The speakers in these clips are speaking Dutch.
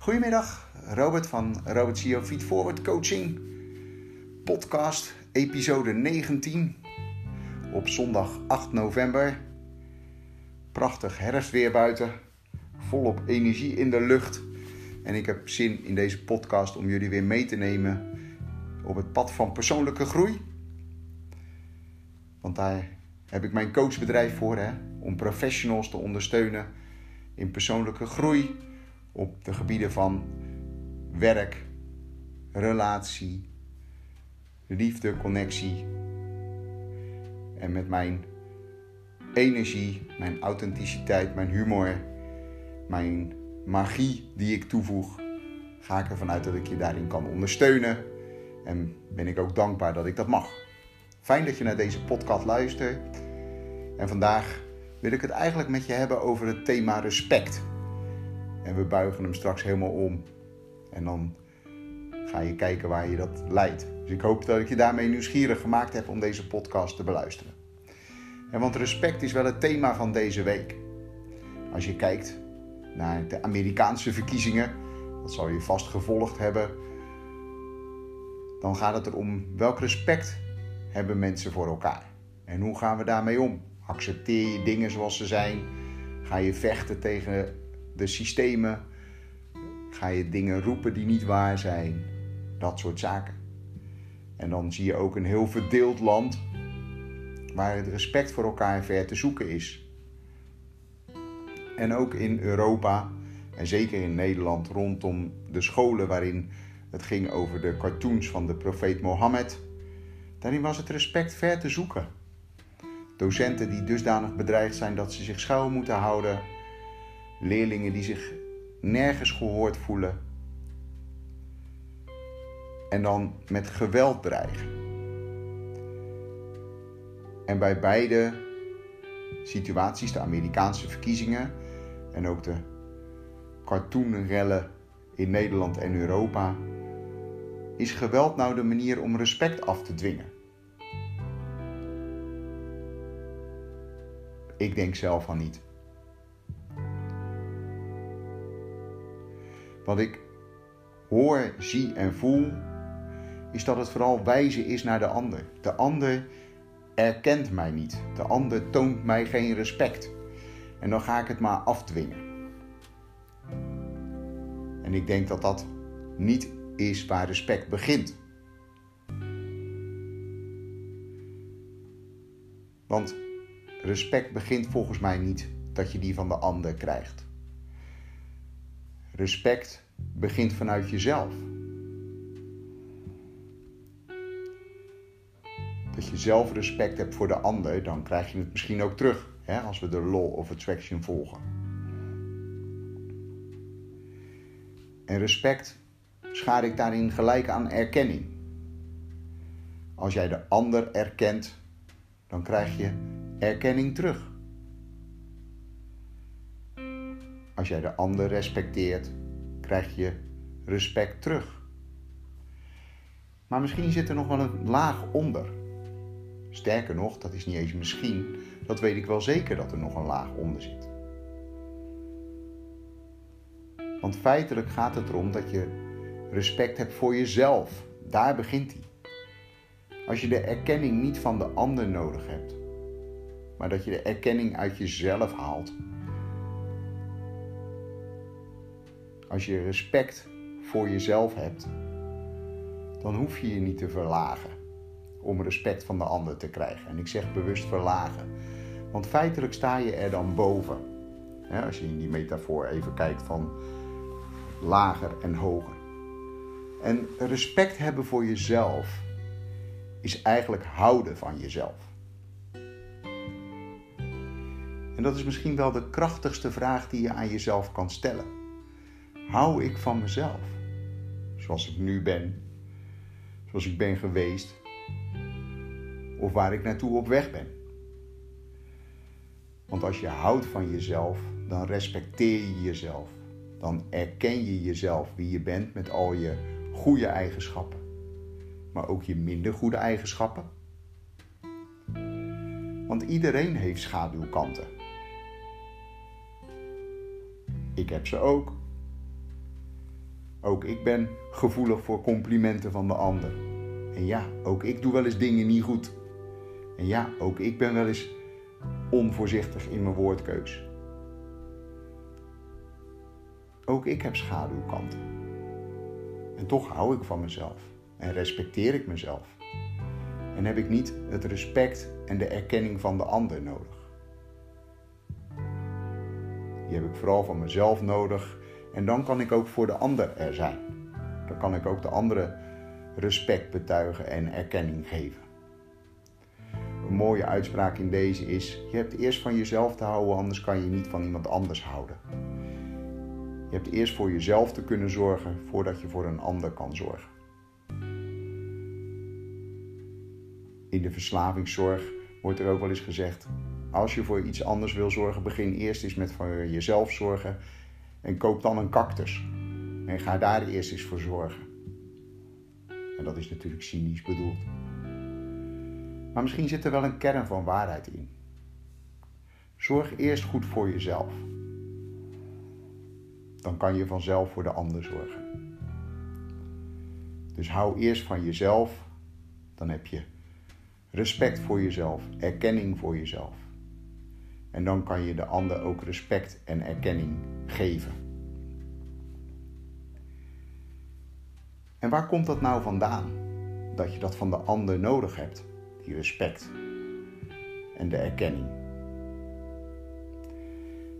Goedemiddag, Robert van Robert CEO Feed Forward Coaching. Podcast, episode 19. Op zondag 8 november. Prachtig herfstweer buiten. Volop energie in de lucht. En ik heb zin in deze podcast om jullie weer mee te nemen op het pad van persoonlijke groei. Want daar heb ik mijn coachbedrijf voor, hè? om professionals te ondersteunen in persoonlijke groei op de gebieden van werk, relatie, liefde, connectie. En met mijn energie, mijn authenticiteit, mijn humor, mijn magie die ik toevoeg, ga ik ervan uit dat ik je daarin kan ondersteunen. En ben ik ook dankbaar dat ik dat mag. Fijn dat je naar deze podcast luistert. En vandaag wil ik het eigenlijk met je hebben over het thema respect. En we buigen hem straks helemaal om. En dan ga je kijken waar je dat leidt. Dus ik hoop dat ik je daarmee nieuwsgierig gemaakt heb om deze podcast te beluisteren. En want respect is wel het thema van deze week. Als je kijkt naar de Amerikaanse verkiezingen, dat zal je vast gevolgd hebben, dan gaat het erom welk respect hebben mensen voor elkaar. En hoe gaan we daarmee om? Accepteer je dingen zoals ze zijn? Ga je vechten tegen de systemen? Ga je dingen roepen die niet waar zijn? Dat soort zaken. En dan zie je ook een heel verdeeld land waar het respect voor elkaar ver te zoeken is. En ook in Europa en zeker in Nederland rondom de scholen waarin het ging over de cartoons van de profeet Mohammed. Daarin was het respect ver te zoeken. Docenten die dusdanig bedreigd zijn dat ze zich schuil moeten houden. Leerlingen die zich nergens gehoord voelen. En dan met geweld dreigen. En bij beide situaties, de Amerikaanse verkiezingen en ook de cartoonrellen in Nederland en Europa, is geweld nou de manier om respect af te dwingen? Ik denk zelf van niet. Wat ik hoor, zie en voel, is dat het vooral wijzen is naar de ander. De ander erkent mij niet. De ander toont mij geen respect. En dan ga ik het maar afdwingen. En ik denk dat dat niet is waar respect begint. Want respect begint volgens mij niet dat je die van de ander krijgt. Respect begint vanuit jezelf. Dat je zelf respect hebt voor de ander, dan krijg je het misschien ook terug hè, als we de law of attraction volgen. En respect schaar ik daarin gelijk aan erkenning. Als jij de ander erkent, dan krijg je erkenning terug. Als jij de ander respecteert, krijg je respect terug. Maar misschien zit er nog wel een laag onder. Sterker nog, dat is niet eens misschien, dat weet ik wel zeker dat er nog een laag onder zit. Want feitelijk gaat het erom dat je respect hebt voor jezelf. Daar begint hij. Als je de erkenning niet van de ander nodig hebt, maar dat je de erkenning uit jezelf haalt. Als je respect voor jezelf hebt, dan hoef je je niet te verlagen om respect van de ander te krijgen. En ik zeg bewust verlagen, want feitelijk sta je er dan boven. als je in die metafoor even kijkt van lager en hoger. En respect hebben voor jezelf is eigenlijk houden van jezelf. En dat is misschien wel de krachtigste vraag die je aan jezelf kan stellen. Hou ik van mezelf? Zoals ik nu ben, zoals ik ben geweest, of waar ik naartoe op weg ben. Want als je houdt van jezelf, dan respecteer je jezelf. Dan erken je jezelf wie je bent met al je goede eigenschappen, maar ook je minder goede eigenschappen. Want iedereen heeft schaduwkanten. Ik heb ze ook. Ook ik ben gevoelig voor complimenten van de ander. En ja, ook ik doe wel eens dingen niet goed. En ja, ook ik ben wel eens onvoorzichtig in mijn woordkeus. Ook ik heb schaduwkanten. En toch hou ik van mezelf en respecteer ik mezelf. En heb ik niet het respect en de erkenning van de ander nodig. Die heb ik vooral van mezelf nodig en dan kan ik ook voor de ander er zijn. Dan kan ik ook de andere respect betuigen en erkenning geven. Een mooie uitspraak in deze is: je hebt eerst van jezelf te houden, anders kan je niet van iemand anders houden. Je hebt eerst voor jezelf te kunnen zorgen voordat je voor een ander kan zorgen. In de verslavingszorg wordt er ook wel eens gezegd: als je voor iets anders wil zorgen, begin eerst eens met voor jezelf zorgen en koop dan een cactus. En ga daar eerst eens voor zorgen. En dat is natuurlijk cynisch bedoeld. Maar misschien zit er wel een kern van waarheid in. Zorg eerst goed voor jezelf. Dan kan je vanzelf voor de ander zorgen. Dus hou eerst van jezelf. Dan heb je respect voor jezelf, erkenning voor jezelf. En dan kan je de ander ook respect en erkenning geven. En waar komt dat nou vandaan? Dat je dat van de ander nodig hebt, die respect en de erkenning.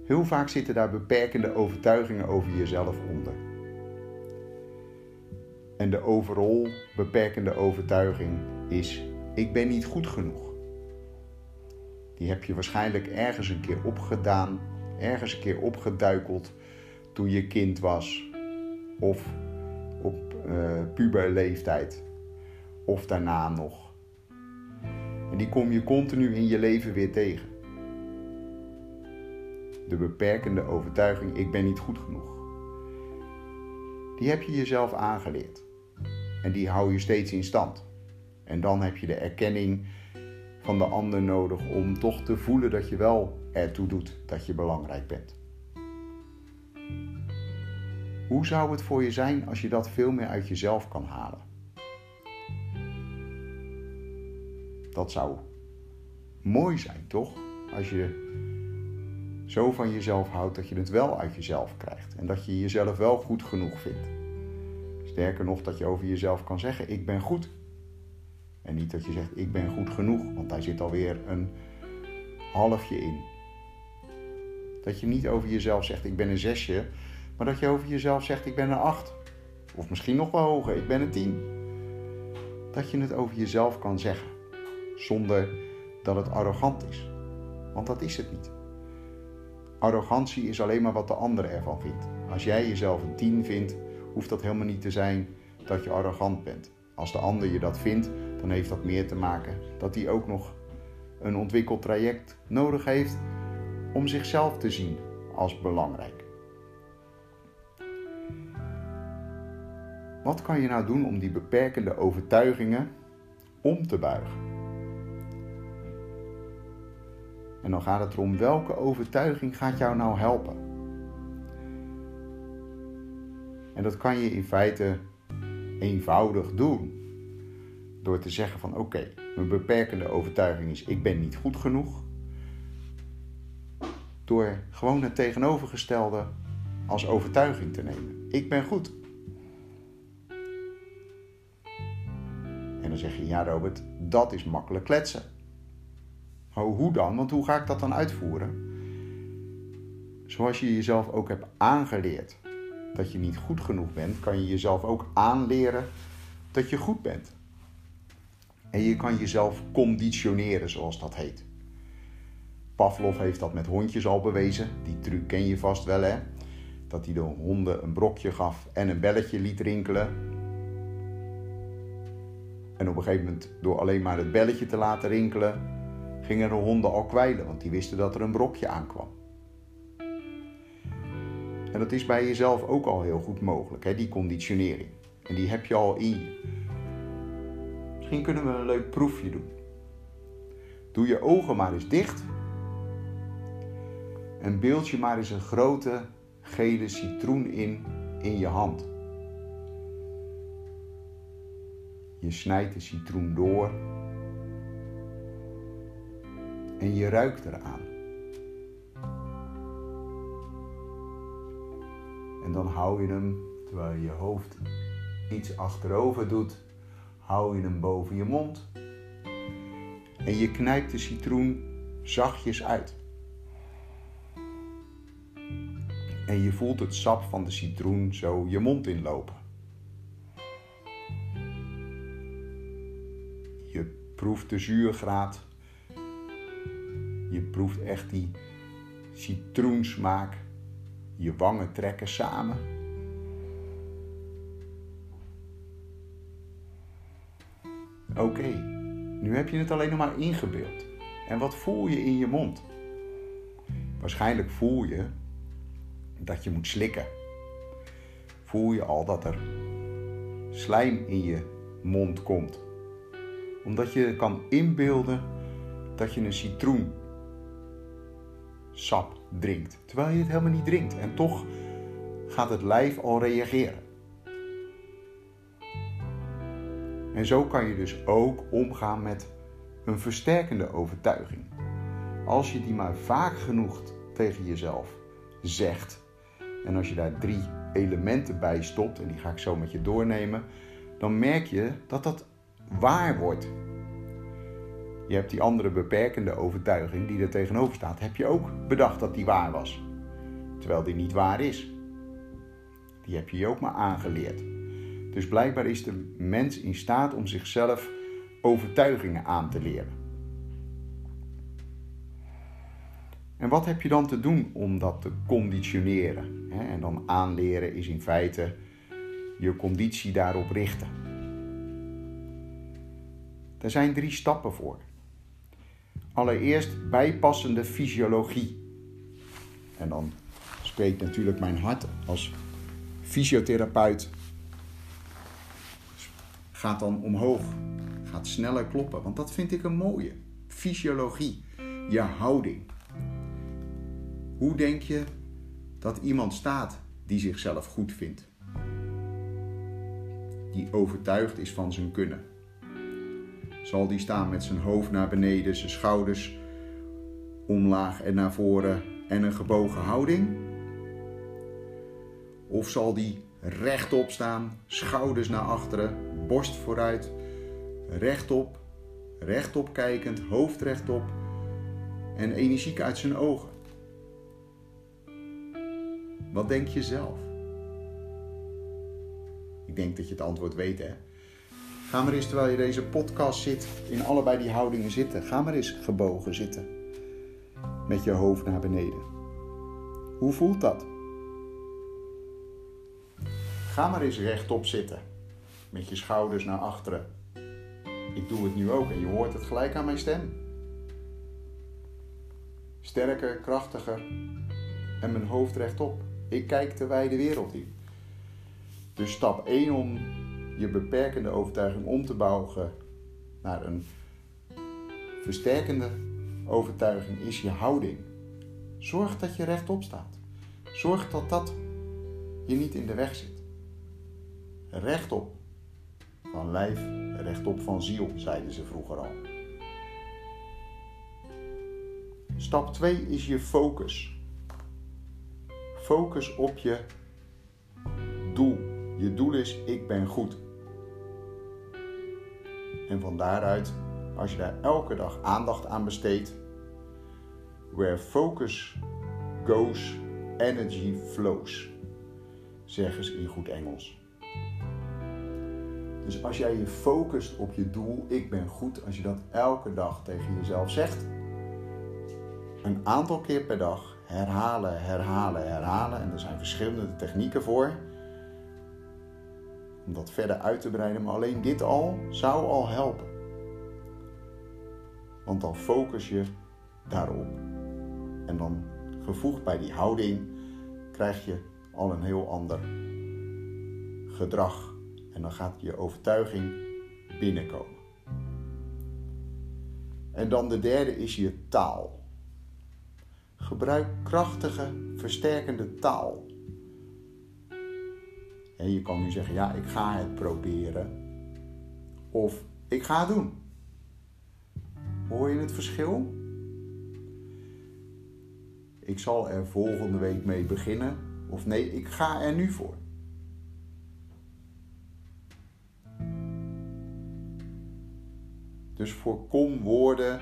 Heel vaak zitten daar beperkende overtuigingen over jezelf onder. En de overal beperkende overtuiging is: ik ben niet goed genoeg. Die heb je waarschijnlijk ergens een keer opgedaan, ergens een keer opgeduikeld toen je kind was of op uh, puberleeftijd of daarna nog. En die kom je continu in je leven weer tegen. De beperkende overtuiging: ik ben niet goed genoeg. Die heb je jezelf aangeleerd. En die hou je steeds in stand. En dan heb je de erkenning van de ander nodig om toch te voelen dat je wel ertoe doet dat je belangrijk bent. Hoe zou het voor je zijn als je dat veel meer uit jezelf kan halen? Dat zou mooi zijn, toch? Als je zo van jezelf houdt dat je het wel uit jezelf krijgt en dat je jezelf wel goed genoeg vindt. Sterker nog, dat je over jezelf kan zeggen: Ik ben goed. En niet dat je zegt: Ik ben goed genoeg, want daar zit alweer een halfje in. Dat je niet over jezelf zegt: Ik ben een zesje, maar dat je over jezelf zegt: Ik ben een acht. Of misschien nog wel hoger: Ik ben een tien. Dat je het over jezelf kan zeggen, zonder dat het arrogant is. Want dat is het niet. Arrogantie is alleen maar wat de ander ervan vindt. Als jij jezelf een 10 vindt, hoeft dat helemaal niet te zijn dat je arrogant bent. Als de ander je dat vindt, dan heeft dat meer te maken dat hij ook nog een ontwikkeld traject nodig heeft om zichzelf te zien als belangrijk. Wat kan je nou doen om die beperkende overtuigingen om te buigen? En dan gaat het erom welke overtuiging gaat jou nou helpen. En dat kan je in feite eenvoudig doen. Door te zeggen van oké, mijn beperkende overtuiging is ik ben niet goed genoeg. Door gewoon het tegenovergestelde als overtuiging te nemen. Ik ben goed. En dan zeg je ja Robert, dat is makkelijk kletsen. Hoe dan? Want hoe ga ik dat dan uitvoeren? Zoals je jezelf ook hebt aangeleerd dat je niet goed genoeg bent, kan je jezelf ook aanleren dat je goed bent. En je kan jezelf conditioneren, zoals dat heet. Pavlov heeft dat met hondjes al bewezen. Die truc ken je vast wel, hè? Dat hij de honden een brokje gaf en een belletje liet rinkelen. En op een gegeven moment, door alleen maar het belletje te laten rinkelen, gingen de honden al kwijlen, want die wisten dat er een brokje aankwam. En dat is bij jezelf ook al heel goed mogelijk, hè, die conditionering. En die heb je al in je. Misschien kunnen we een leuk proefje doen. Doe je ogen maar eens dicht. En beeld je maar eens een grote gele citroen in in je hand. Je snijdt de citroen door. En je ruikt eraan. En dan hou je hem, terwijl je je hoofd iets achterover doet, hou je hem boven je mond. En je knijpt de citroen zachtjes uit. En je voelt het sap van de citroen zo je mond inlopen. Je proeft de zuurgraad. Je proeft echt die citroensmaak. Je wangen trekken samen. Oké, nu heb je het alleen nog maar ingebeeld. En wat voel je in je mond? Waarschijnlijk voel je dat je moet slikken. Voel je al dat er slijm in je mond komt. Omdat je kan inbeelden dat je een citroen sap drinkt. Terwijl je het helemaal niet drinkt. En toch gaat het lijf al reageren. En zo kan je dus ook omgaan met een versterkende overtuiging. Als je die maar vaak genoeg tegen jezelf zegt. En als je daar drie elementen bij stopt, en die ga ik zo met je doornemen, dan merk je dat dat waar wordt. Je hebt die andere beperkende overtuiging die er tegenover staat, heb je ook bedacht dat die waar was. Terwijl die niet waar is. Die heb je je ook maar aangeleerd. Dus blijkbaar is de mens in staat om zichzelf overtuigingen aan te leren. En wat heb je dan te doen om dat te conditioneren? En dan aanleren is in feite je conditie daarop richten. Er zijn drie stappen voor. Allereerst bijpassende fysiologie. En dan spreekt natuurlijk mijn hart als fysiotherapeut. Gaat dan omhoog, gaat sneller kloppen, want dat vind ik een mooie. Fysiologie, je houding. Hoe denk je dat iemand staat die zichzelf goed vindt? Die overtuigd is van zijn kunnen. Zal die staan met zijn hoofd naar beneden, zijn schouders omlaag en naar voren en een gebogen houding? Of zal die rechtop staan, schouders naar achteren, borst vooruit, rechtop, rechtop kijkend, hoofd rechtop en energiek uit zijn ogen? Wat denk je zelf? Ik denk dat je het antwoord weet, hè? Ga maar eens terwijl je deze podcast zit, in allebei die houdingen zitten. Ga maar eens gebogen zitten. Met je hoofd naar beneden. Hoe voelt dat? Ga maar eens rechtop zitten. Met je schouders naar achteren. Ik doe het nu ook en je hoort het gelijk aan mijn stem. Sterker, krachtiger en mijn hoofd rechtop. Ik kijk de wijde wereld in. Dus stap 1 om je beperkende overtuiging om te bouwen naar een versterkende overtuiging is je houding. Zorg dat je rechtop staat. Zorg dat dat je niet in de weg zit. Rechtop van lijf, rechtop van ziel, zeiden ze vroeger al. Stap 2 is je focus. Focus op je doel. Je doel is ik ben goed. En van daaruit, als je daar elke dag aandacht aan besteedt, where focus goes, energy flows, zeggen ze in goed Engels. Dus als jij je focust op je doel, ik ben goed, als je dat elke dag tegen jezelf zegt, een aantal keer per dag herhalen, herhalen, herhalen. En er zijn verschillende technieken voor. Om dat verder uit te breiden. Maar alleen dit al zou al helpen. Want dan focus je daarop. En dan gevoegd bij die houding krijg je al een heel ander gedrag. En dan gaat je overtuiging binnenkomen. En dan de derde is je taal. Gebruik krachtige, versterkende taal. En je kan nu zeggen, ja, ik ga het proberen. of ik ga het doen. Hoor je het verschil? Ik zal er volgende week mee beginnen. Of nee, ik ga er nu voor. Dus voorkom woorden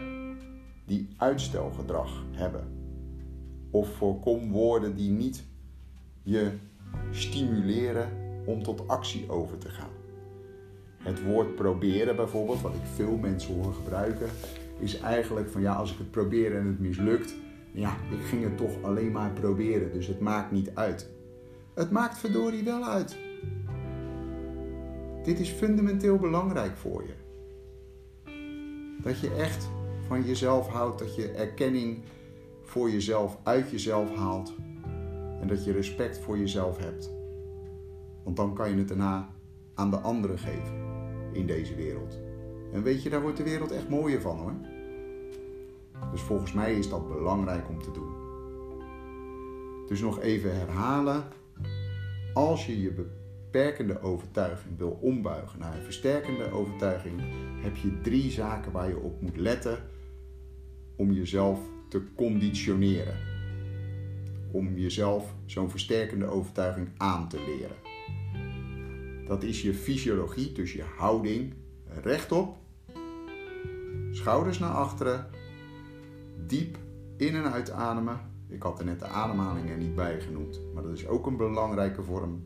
die uitstelgedrag hebben. Of voorkom woorden die niet je stimuleren om tot actie over te gaan. Het woord proberen bijvoorbeeld, wat ik veel mensen hoor gebruiken, is eigenlijk van ja, als ik het probeer en het mislukt, ja, ik ging het toch alleen maar proberen, dus het maakt niet uit. Het maakt verdorie wel uit. Dit is fundamenteel belangrijk voor je. Dat je echt van jezelf houdt, dat je erkenning voor jezelf uit jezelf haalt en dat je respect voor jezelf hebt. Want dan kan je het daarna aan de anderen geven in deze wereld. En weet je, daar wordt de wereld echt mooier van hoor. Dus volgens mij is dat belangrijk om te doen. Dus nog even herhalen. Als je je beperkende overtuiging wil ombuigen naar een versterkende overtuiging, heb je drie zaken waar je op moet letten om jezelf te conditioneren. Om jezelf zo'n versterkende overtuiging aan te leren. Dat is je fysiologie, dus je houding rechtop, schouders naar achteren, diep in en uitademen. Ik had er net de ademhaling er niet bij genoemd, maar dat is ook een belangrijke vorm.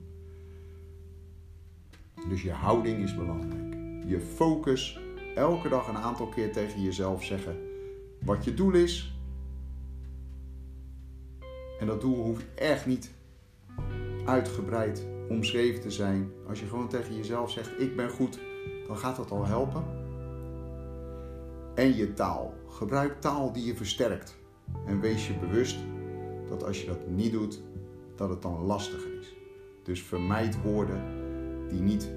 Dus je houding is belangrijk. Je focus elke dag een aantal keer tegen jezelf zeggen wat je doel is. En dat doel hoeft echt niet uitgebreid omschreven te zijn. Als je gewoon tegen jezelf zegt ik ben goed, dan gaat dat al helpen. En je taal. Gebruik taal die je versterkt. En wees je bewust dat als je dat niet doet, dat het dan lastiger is. Dus vermijd woorden die niet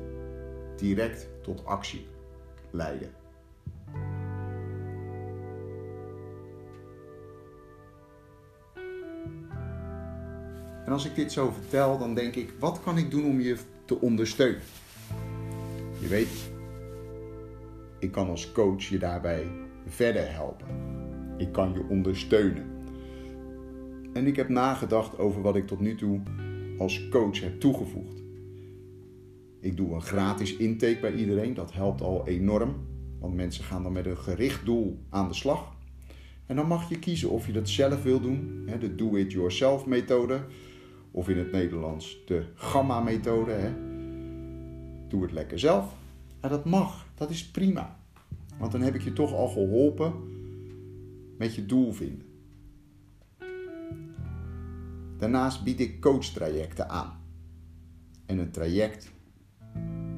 direct tot actie leiden. En als ik dit zo vertel, dan denk ik: wat kan ik doen om je te ondersteunen? Je weet, ik kan als coach je daarbij verder helpen. Ik kan je ondersteunen. En ik heb nagedacht over wat ik tot nu toe als coach heb toegevoegd. Ik doe een gratis intake bij iedereen, dat helpt al enorm, want mensen gaan dan met een gericht doel aan de slag. En dan mag je kiezen of je dat zelf wil doen, de do-it-yourself methode, of in het Nederlands de gamma-methode. Doe het lekker zelf. En dat mag, dat is prima. Want dan heb ik je toch al geholpen met je doel vinden. Daarnaast bied ik coachtrajecten aan. En een traject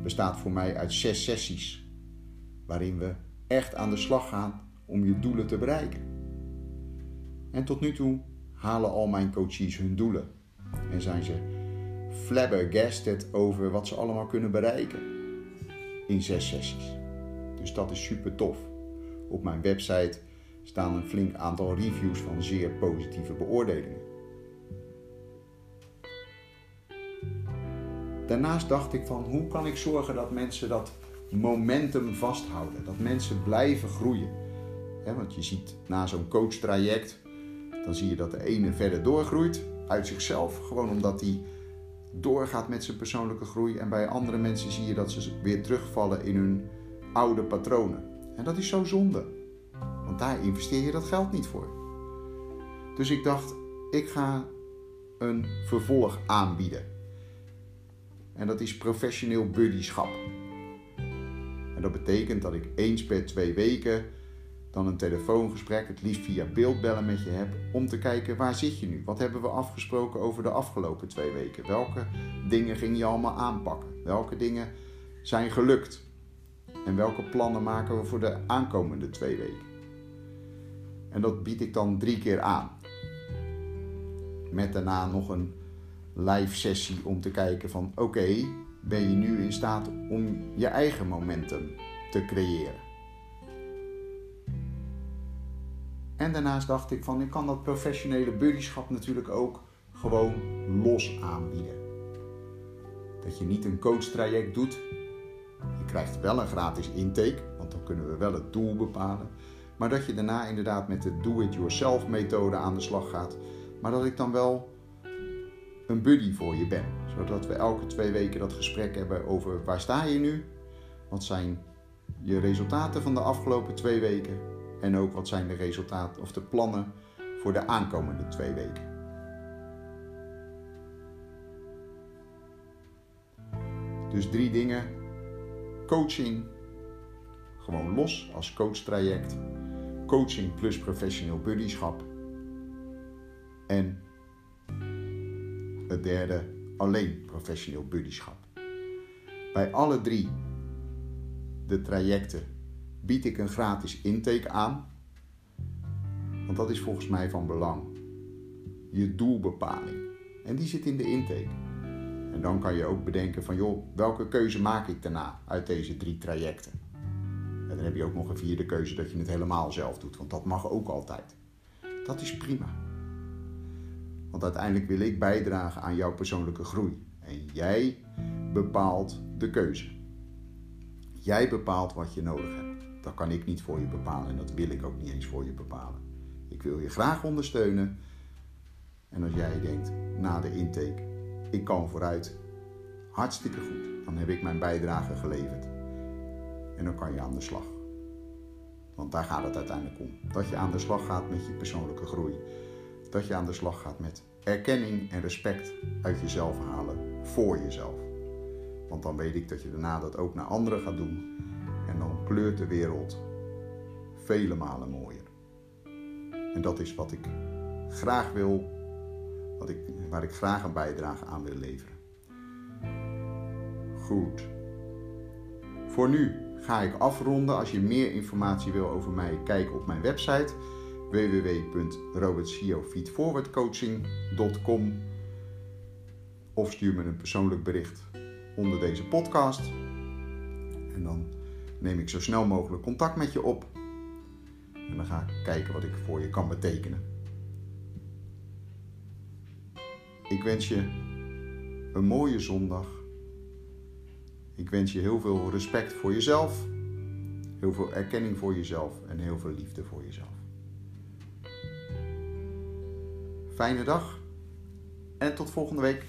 bestaat voor mij uit zes sessies, waarin we echt aan de slag gaan om je doelen te bereiken. En tot nu toe halen al mijn coaches hun doelen en zijn ze flabbergasted over wat ze allemaal kunnen bereiken in zes sessies. Dus dat is super tof. Op mijn website staan een flink aantal reviews van zeer positieve beoordelingen. Daarnaast dacht ik van hoe kan ik zorgen dat mensen dat momentum vasthouden, dat mensen blijven groeien. want je ziet na zo'n coachtraject, dan zie je dat de ene verder doorgroeit uit zichzelf, gewoon omdat hij doorgaat met zijn persoonlijke groei. En bij andere mensen zie je dat ze weer terugvallen in hun oude patronen. En dat is zo zonde, want daar investeer je dat geld niet voor. Dus ik dacht, ik ga een vervolg aanbieden. En dat is professioneel buddyschap. En dat betekent dat ik eens per twee weken dan een telefoongesprek, het liefst via beeldbellen met je heb, om te kijken waar zit je nu? Wat hebben we afgesproken over de afgelopen twee weken? Welke dingen ging je allemaal aanpakken? Welke dingen zijn gelukt? En welke plannen maken we voor de aankomende twee weken? En dat bied ik dan drie keer aan. Met daarna nog een live sessie om te kijken van oké, ben je nu in staat om je eigen momentum te creëren? En daarnaast dacht ik van ik kan dat professionele buddyschap natuurlijk ook gewoon los aanbieden. Dat je niet een coachtraject doet. Je krijgt wel een gratis intake, want dan kunnen we wel het doel bepalen. Maar dat je daarna inderdaad met de do-it-yourself methode aan de slag gaat. Maar dat ik dan wel een buddy voor je ben. Zodat we elke twee weken dat gesprek hebben over waar sta je nu? Wat zijn je resultaten van de afgelopen twee weken? En ook wat zijn de resultaten of de plannen voor de aankomende twee weken? Dus drie dingen. Coaching, gewoon los als coachtraject. Coaching plus professioneel buddyschap. En het derde, alleen professioneel buddyschap. Bij alle drie de trajecten bied ik een gratis intake aan. Want dat is volgens mij van belang. Je doelbepaling. En die zit in de intake. En dan kan je ook bedenken van joh, welke keuze maak ik daarna uit deze drie trajecten? En dan heb je ook nog een vierde keuze dat je het helemaal zelf doet, want dat mag ook altijd. Dat is prima. Want uiteindelijk wil ik bijdragen aan jouw persoonlijke groei. En jij bepaalt de keuze. Jij bepaalt wat je nodig hebt. Dat kan ik niet voor je bepalen en dat wil ik ook niet eens voor je bepalen. Ik wil je graag ondersteunen. En als jij denkt na de intake, ik kan vooruit, hartstikke goed. Dan heb ik mijn bijdrage geleverd. En dan kan je aan de slag. Want daar gaat het uiteindelijk om. Dat je aan de slag gaat met je persoonlijke groei. Dat je aan de slag gaat met erkenning en respect uit jezelf halen voor jezelf. Want dan weet ik dat je daarna dat ook naar anderen gaat doen. En dan kleurt de wereld vele malen mooier. En dat is wat ik graag wil, wat ik, waar ik graag een bijdrage aan wil leveren. Goed. Voor nu ga ik afronden. Als je meer informatie wil over mij, kijk op mijn website www.robertsiofeedforwardcoaching.com of stuur me een persoonlijk bericht onder deze podcast. En dan neem ik zo snel mogelijk contact met je op. En dan ga ik kijken wat ik voor je kan betekenen. Ik wens je een mooie zondag. Ik wens je heel veel respect voor jezelf, heel veel erkenning voor jezelf en heel veel liefde voor jezelf. Fijne dag en tot volgende week.